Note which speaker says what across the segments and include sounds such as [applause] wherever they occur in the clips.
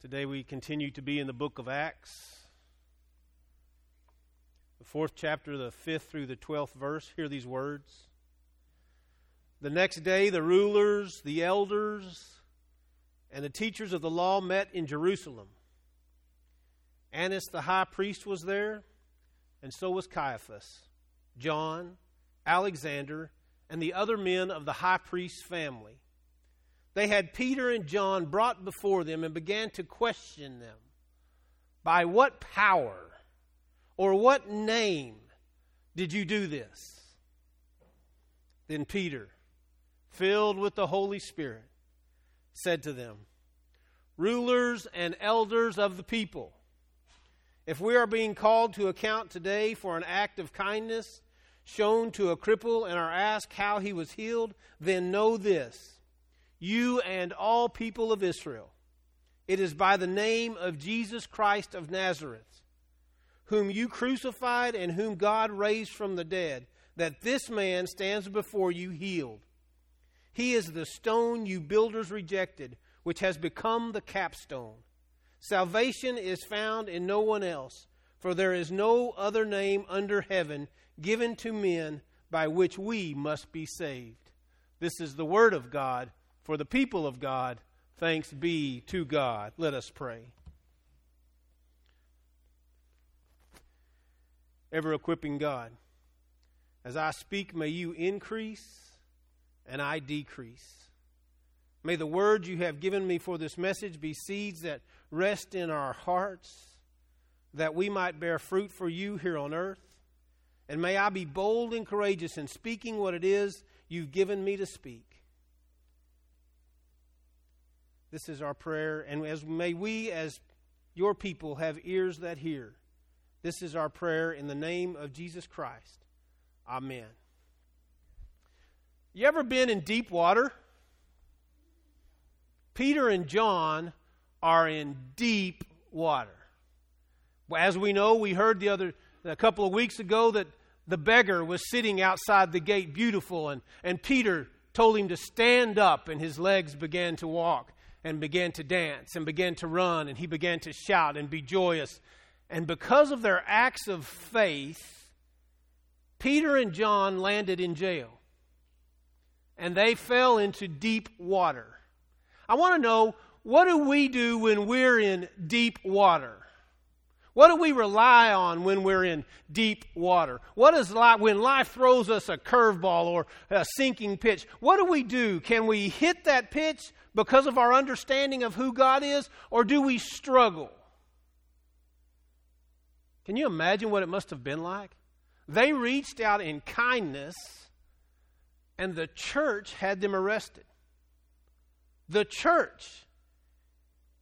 Speaker 1: Today we continue to be in the book of Acts. The fourth chapter, the fifth through the twelfth verse. Hear these words. The next day, the rulers, the elders, and the teachers of the law met in Jerusalem. Annas the high priest was there, and so was Caiaphas, John, Alexander, and the other men of the high priest's family they had Peter and John brought before them and began to question them. By what power or what name did you do this? Then Peter, filled with the Holy Spirit, said to them, Rulers and elders of the people, if we are being called to account today for an act of kindness shown to a cripple and are asked how he was healed, then know this you and all people of Israel. It is by the name of Jesus Christ of Nazareth, whom you crucified and whom God raised from the dead, that this man stands before you healed. He is the stone you builders rejected, which has become the capstone. Salvation is found in no one else, for there is no other name under heaven given to men by which we must be saved. This is the word of God for the people of God. Thanks be to God. Let us pray. Ever equipping God, as I speak, may you increase and I decrease. May the words you have given me for this message be seeds that rest in our hearts, that we might bear fruit for you here on earth. And may I be bold and courageous in speaking what it is you've given me to speak. This is our prayer. And as may we, as your people, have ears that hear. This is our prayer in the name of Jesus Christ. Amen. You ever been in deep water? Peter and John are in deep water. As we know, we heard the other a couple of weeks ago that the beggar was sitting outside the gate beautiful and, and Peter told him to stand up and his legs began to walk and began to dance and began to run and he began to shout and be joyous. And because of their acts of faith, Peter and John landed in jail and they fell into deep water. I want to know what do we do when we're in deep water? What do we rely on when we're in deep water? What is life when life throws us a curveball or a sinking pitch? What do we do? Can we hit that pitch because of our understanding of who God is, or do we struggle? Can you imagine what it must have been like? They reached out in kindness, and the church had them arrested. The church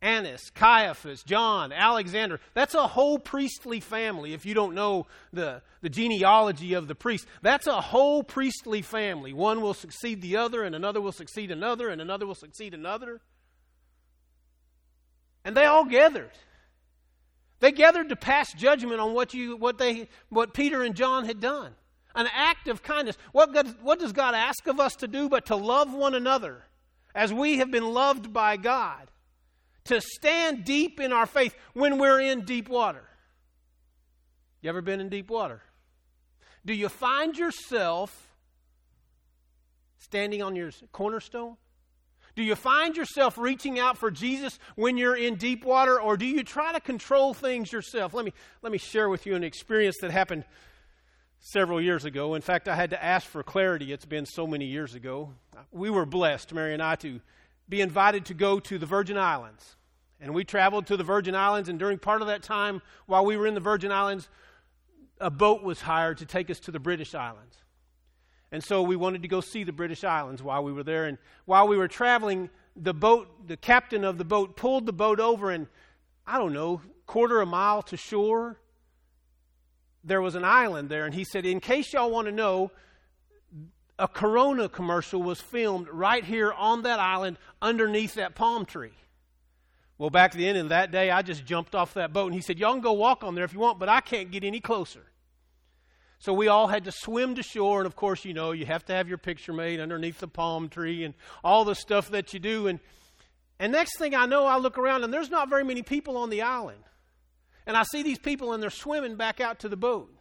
Speaker 1: Annas, Caiaphas, John, Alexander. That's a whole priestly family if you don't know the, the genealogy of the priest. That's a whole priestly family. One will succeed the other, and another will succeed another, and another will succeed another. And they all gathered. They gathered to pass judgment on what, you, what, they, what Peter and John had done. An act of kindness. What, God, what does God ask of us to do but to love one another as we have been loved by God? To stand deep in our faith when we're in deep water. You ever been in deep water? Do you find yourself standing on your cornerstone? Do you find yourself reaching out for Jesus when you're in deep water, or do you try to control things yourself? Let me, let me share with you an experience that happened several years ago. In fact, I had to ask for clarity. It's been so many years ago. We were blessed, Mary and I, to be invited to go to the Virgin Islands. And we traveled to the Virgin Islands, and during part of that time, while we were in the Virgin Islands, a boat was hired to take us to the British Islands. And so we wanted to go see the British Islands while we were there. And while we were traveling, the boat, the captain of the boat pulled the boat over, and I don't know, quarter of a mile to shore, there was an island there. And he said, In case y'all want to know, a Corona commercial was filmed right here on that island underneath that palm tree. Well, back then in that day, I just jumped off that boat and he said, Y'all can go walk on there if you want, but I can't get any closer. So we all had to swim to shore, and of course, you know, you have to have your picture made underneath the palm tree and all the stuff that you do. And And next thing I know, I look around and there's not very many people on the island. And I see these people and they're swimming back out to the boat.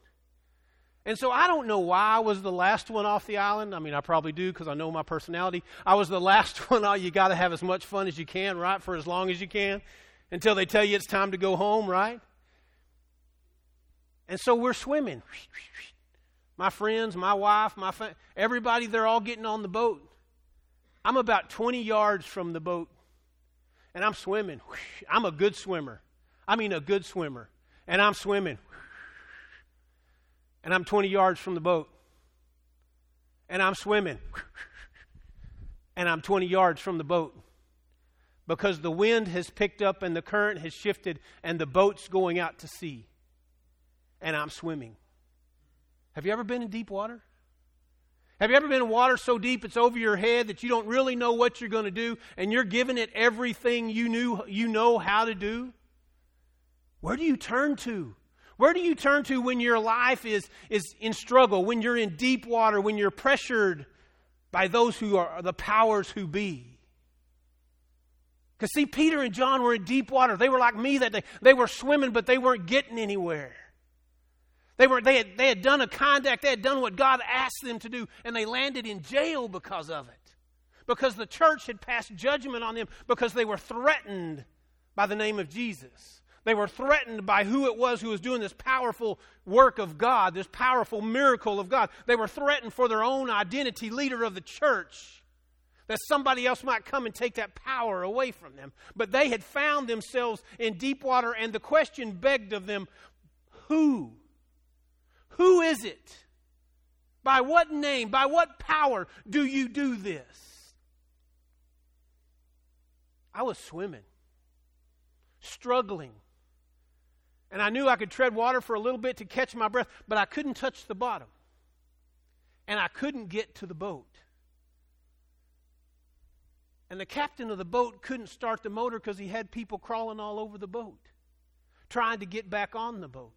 Speaker 1: And so I don't know why I was the last one off the island. I mean, I probably do because I know my personality. I was the last [laughs] one. You got to have as much fun as you can, right? For as long as you can until they tell you it's time to go home, right? And so we're swimming. My friends, my wife, my fa- everybody, they're all getting on the boat. I'm about 20 yards from the boat, and I'm swimming. I'm a good swimmer. I mean, a good swimmer. And I'm swimming and I'm 20 yards from the boat. And I'm swimming. and I'm 20 yards from the boat. Because the wind has picked up and the current has shifted and the boat's going out to sea. And I'm swimming. Have you ever been in deep water? Have you ever been in water so deep it's over your head that you don't really know what you're going to do and you're giving it everything you knew you know how to do? Where do you turn to? Where do you turn to when your life is, is in struggle, when you're in deep water, when you're pressured by those who are the powers who be? Because, see, Peter and John were in deep water. They were like me that day. They were swimming, but they weren't getting anywhere. They, were, they, had, they had done a conduct, they had done what God asked them to do, and they landed in jail because of it. Because the church had passed judgment on them because they were threatened by the name of Jesus. They were threatened by who it was who was doing this powerful work of God, this powerful miracle of God. They were threatened for their own identity, leader of the church, that somebody else might come and take that power away from them. But they had found themselves in deep water, and the question begged of them who? Who is it? By what name, by what power do you do this? I was swimming, struggling and I knew I could tread water for a little bit to catch my breath, but I couldn't touch the bottom. And I couldn't get to the boat. And the captain of the boat couldn't start the motor because he had people crawling all over the boat, trying to get back on the boat.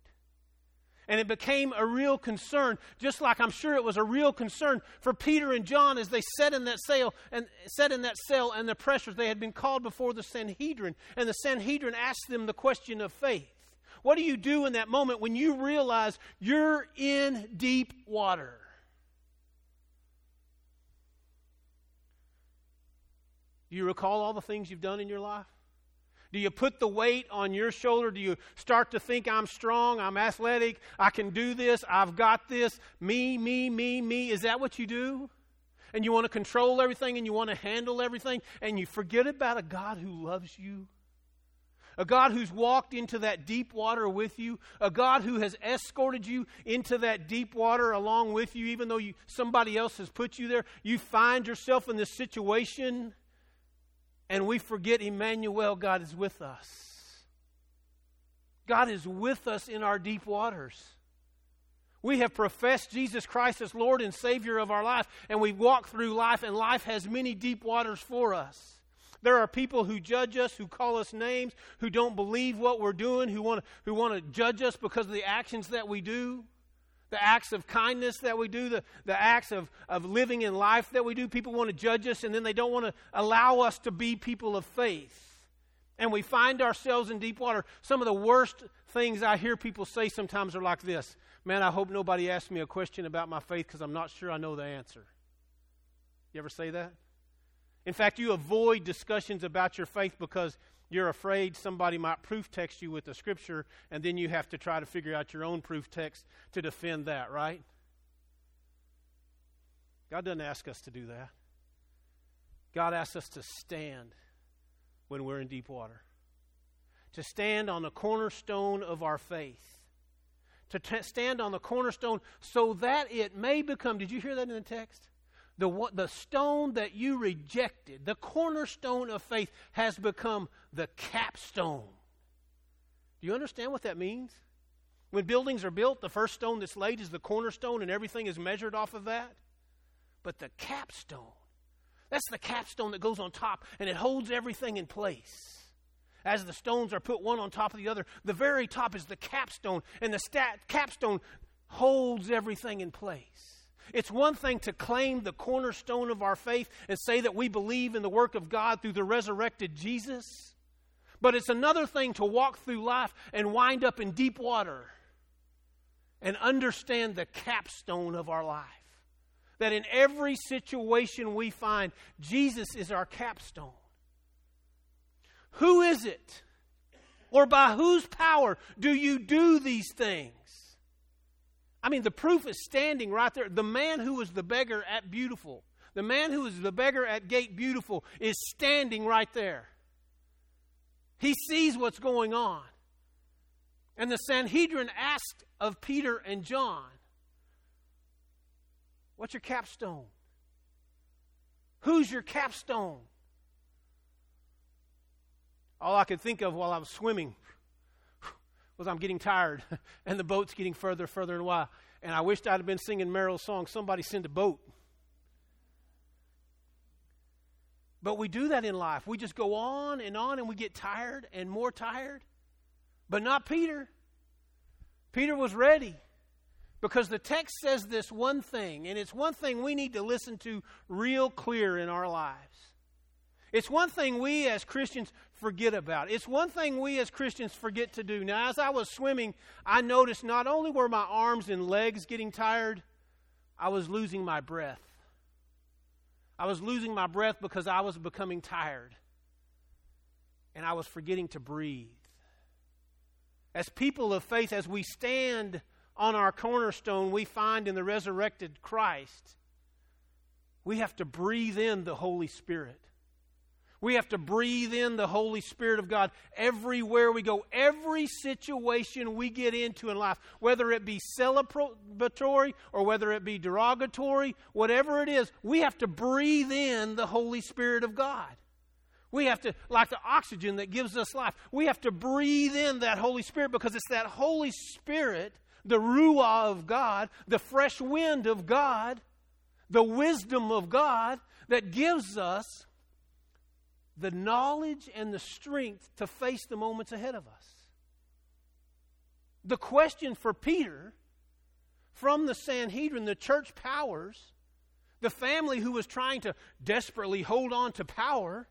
Speaker 1: And it became a real concern, just like I'm sure it was a real concern for Peter and John as they sat in that cell and sat in that cell and the pressures. They had been called before the Sanhedrin, and the Sanhedrin asked them the question of faith. What do you do in that moment when you realize you're in deep water? Do you recall all the things you've done in your life? Do you put the weight on your shoulder? Do you start to think, I'm strong, I'm athletic, I can do this, I've got this, me, me, me, me? Is that what you do? And you want to control everything and you want to handle everything and you forget about a God who loves you? A God who's walked into that deep water with you, a God who has escorted you into that deep water along with you, even though you, somebody else has put you there. You find yourself in this situation, and we forget Emmanuel, God is with us. God is with us in our deep waters. We have professed Jesus Christ as Lord and Savior of our life, and we walk through life, and life has many deep waters for us. There are people who judge us, who call us names, who don't believe what we're doing, who want to, who want to judge us because of the actions that we do, the acts of kindness that we do, the, the acts of, of living in life that we do. People want to judge us, and then they don't want to allow us to be people of faith. And we find ourselves in deep water. Some of the worst things I hear people say sometimes are like this Man, I hope nobody asks me a question about my faith because I'm not sure I know the answer. You ever say that? In fact, you avoid discussions about your faith because you're afraid somebody might proof text you with the scripture, and then you have to try to figure out your own proof text to defend that, right? God doesn't ask us to do that. God asks us to stand when we're in deep water, to stand on the cornerstone of our faith, to t- stand on the cornerstone so that it may become. Did you hear that in the text? The, the stone that you rejected, the cornerstone of faith, has become the capstone. Do you understand what that means? When buildings are built, the first stone that's laid is the cornerstone, and everything is measured off of that. But the capstone, that's the capstone that goes on top, and it holds everything in place. As the stones are put one on top of the other, the very top is the capstone, and the stat, capstone holds everything in place. It's one thing to claim the cornerstone of our faith and say that we believe in the work of God through the resurrected Jesus. But it's another thing to walk through life and wind up in deep water and understand the capstone of our life. That in every situation we find, Jesus is our capstone. Who is it? Or by whose power do you do these things? I mean, the proof is standing right there. The man who was the beggar at Beautiful, the man who was the beggar at Gate Beautiful, is standing right there. He sees what's going on. And the Sanhedrin asked of Peter and John, What's your capstone? Who's your capstone? All I could think of while I was swimming was I'm getting tired [laughs] and the boat's getting further, and further and. And I wished I'd have been singing Meryl's song, Somebody Send a Boat. But we do that in life. We just go on and on and we get tired and more tired. But not Peter. Peter was ready because the text says this one thing, and it's one thing we need to listen to real clear in our lives. It's one thing we as Christians forget about. It's one thing we as Christians forget to do. Now, as I was swimming, I noticed not only were my arms and legs getting tired, I was losing my breath. I was losing my breath because I was becoming tired. And I was forgetting to breathe. As people of faith, as we stand on our cornerstone we find in the resurrected Christ, we have to breathe in the Holy Spirit. We have to breathe in the Holy Spirit of God everywhere we go, every situation we get into in life, whether it be celebratory or whether it be derogatory, whatever it is, we have to breathe in the Holy Spirit of God. We have to, like the oxygen that gives us life, we have to breathe in that Holy Spirit because it's that Holy Spirit, the Ruah of God, the fresh wind of God, the wisdom of God that gives us the knowledge and the strength to face the moments ahead of us. The question for Peter from the Sanhedrin, the church powers, the family who was trying to desperately hold on to power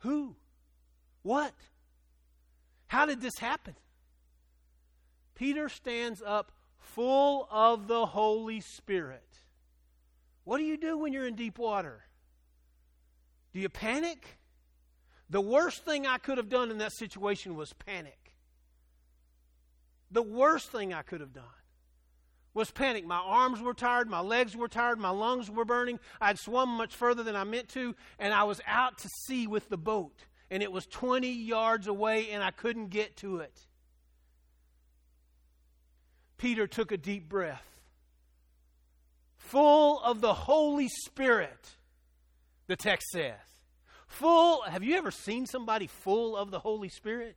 Speaker 1: who? What? How did this happen? Peter stands up full of the Holy Spirit. What do you do when you're in deep water? Do you panic? The worst thing I could have done in that situation was panic. The worst thing I could have done was panic. My arms were tired, my legs were tired, my lungs were burning. I'd swum much further than I meant to, and I was out to sea with the boat. And it was 20 yards away, and I couldn't get to it. Peter took a deep breath, full of the Holy Spirit the text says. Full, have you ever seen somebody full of the Holy Spirit?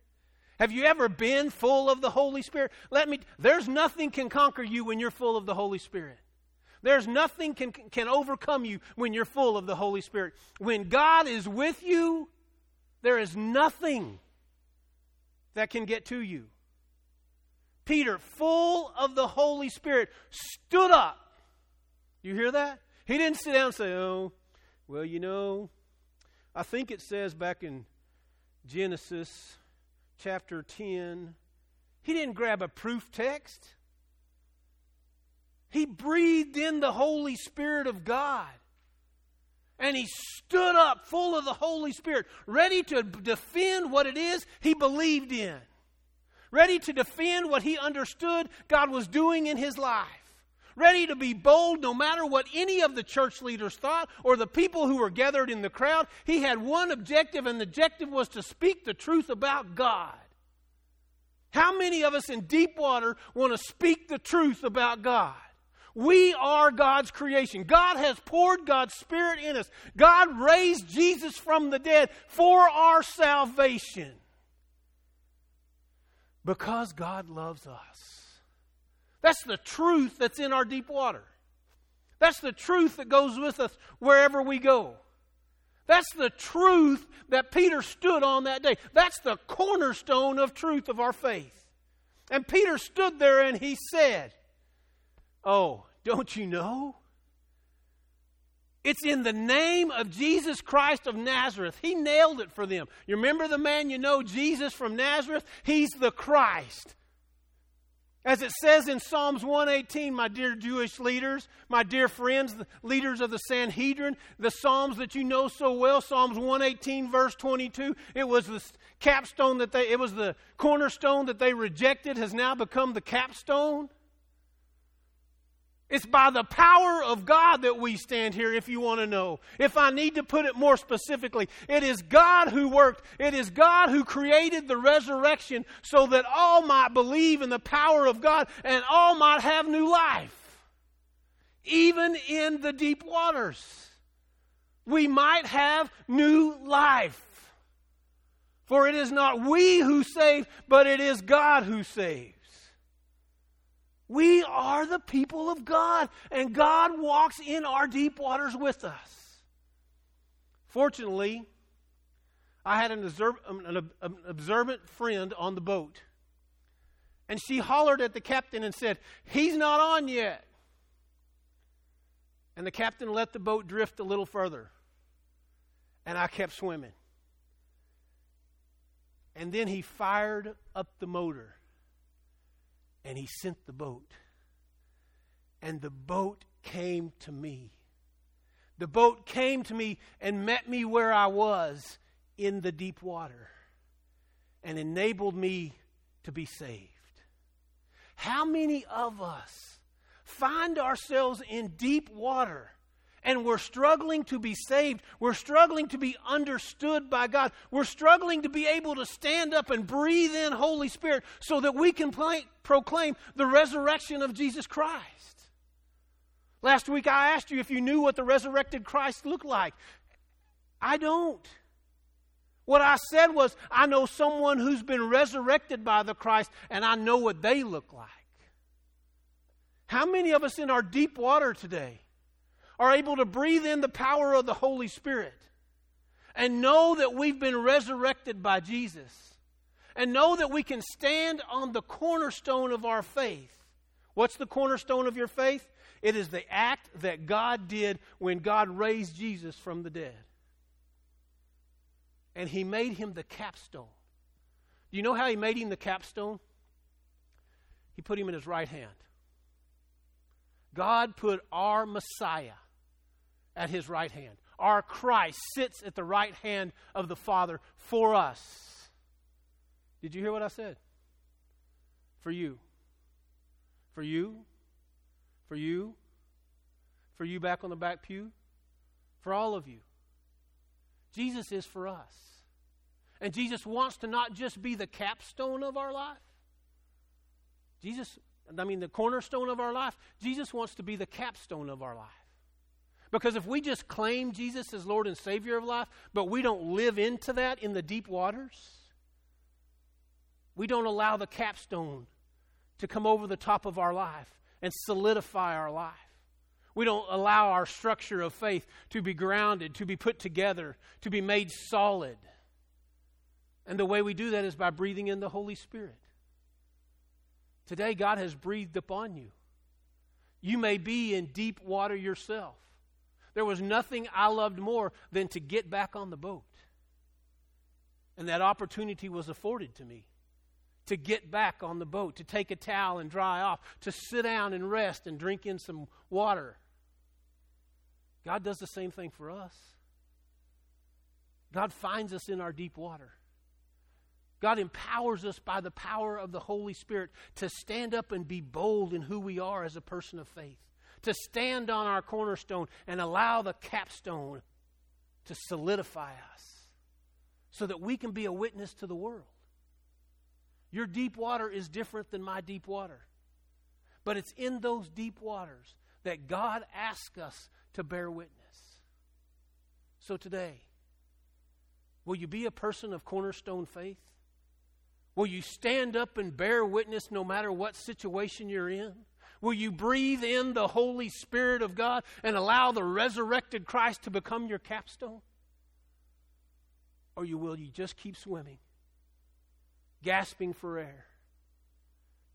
Speaker 1: Have you ever been full of the Holy Spirit? Let me, there's nothing can conquer you when you're full of the Holy Spirit. There's nothing can, can overcome you when you're full of the Holy Spirit. When God is with you, there is nothing that can get to you. Peter, full of the Holy Spirit, stood up. You hear that? He didn't sit down and say, Oh, well, you know, I think it says back in Genesis chapter 10, he didn't grab a proof text. He breathed in the Holy Spirit of God. And he stood up full of the Holy Spirit, ready to defend what it is he believed in, ready to defend what he understood God was doing in his life ready to be bold no matter what any of the church leaders thought or the people who were gathered in the crowd. He had one objective, and the objective was to speak the truth about God. How many of us in deep water want to speak the truth about God? We are God's creation. God has poured God's Spirit in us. God raised Jesus from the dead for our salvation. Because God loves us. That's the truth that's in our deep water. That's the truth that goes with us wherever we go. That's the truth that Peter stood on that day. That's the cornerstone of truth of our faith. And Peter stood there and he said, Oh, don't you know? It's in the name of Jesus Christ of Nazareth. He nailed it for them. You remember the man you know, Jesus from Nazareth? He's the Christ. As it says in Psalms 118, my dear Jewish leaders, my dear friends, the leaders of the Sanhedrin, the Psalms that you know so well, Psalms 118, verse 22, it was the capstone that they, it was the cornerstone that they rejected, has now become the capstone. It's by the power of God that we stand here, if you want to know. If I need to put it more specifically, it is God who worked. It is God who created the resurrection so that all might believe in the power of God and all might have new life. Even in the deep waters, we might have new life. For it is not we who save, but it is God who saves. We are the people of God, and God walks in our deep waters with us. Fortunately, I had an, um, an, an um, observant friend on the boat, and she hollered at the captain and said, He's not on yet. And the captain let the boat drift a little further, and I kept swimming. And then he fired up the motor and he sent the boat. And the boat came to me. The boat came to me and met me where I was in the deep water and enabled me to be saved. How many of us find ourselves in deep water and we're struggling to be saved. We're struggling to be understood by God. We're struggling to be able to stand up and breathe in Holy Spirit so that we can proclaim the resurrection of Jesus Christ. Last week I asked you if you knew what the resurrected Christ looked like. I don't. What I said was, I know someone who's been resurrected by the Christ, and I know what they look like. How many of us in our deep water today are able to breathe in the power of the Holy Spirit and know that we've been resurrected by Jesus and know that we can stand on the cornerstone of our faith. What's the cornerstone of your faith? It is the act that God did when God raised Jesus from the dead. And He made him the capstone. Do you know how He made him the capstone? He put him in His right hand. God put our Messiah at his right hand. Our Christ sits at the right hand of the Father for us. Did you hear what I said? For you. For you. For you. For you back on the back pew. For all of you. Jesus is for us. And Jesus wants to not just be the capstone of our life. Jesus, I mean, the cornerstone of our life. Jesus wants to be the capstone of our life. Because if we just claim Jesus as Lord and Savior of life, but we don't live into that in the deep waters, we don't allow the capstone to come over the top of our life and solidify our life. We don't allow our structure of faith to be grounded, to be put together, to be made solid. And the way we do that is by breathing in the Holy Spirit. Today, God has breathed upon you. You may be in deep water yourself. There was nothing I loved more than to get back on the boat. And that opportunity was afforded to me to get back on the boat, to take a towel and dry off, to sit down and rest and drink in some water. God does the same thing for us. God finds us in our deep water. God empowers us by the power of the Holy Spirit to stand up and be bold in who we are as a person of faith to stand on our cornerstone and allow the capstone to solidify us so that we can be a witness to the world. Your deep water is different than my deep water. But it's in those deep waters that God asks us to bear witness. So today, will you be a person of cornerstone faith? Will you stand up and bear witness no matter what situation you're in? Will you breathe in the Holy Spirit of God and allow the resurrected Christ to become your capstone? Or you will you just keep swimming, gasping for air,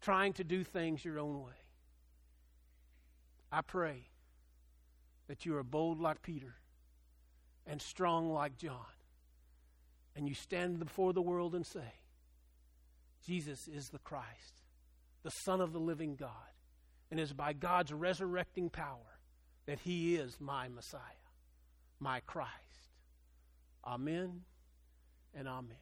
Speaker 1: trying to do things your own way? I pray that you are bold like Peter and strong like John, and you stand before the world and say, Jesus is the Christ, the Son of the living God and is by God's resurrecting power that he is my Messiah, my Christ. Amen and amen.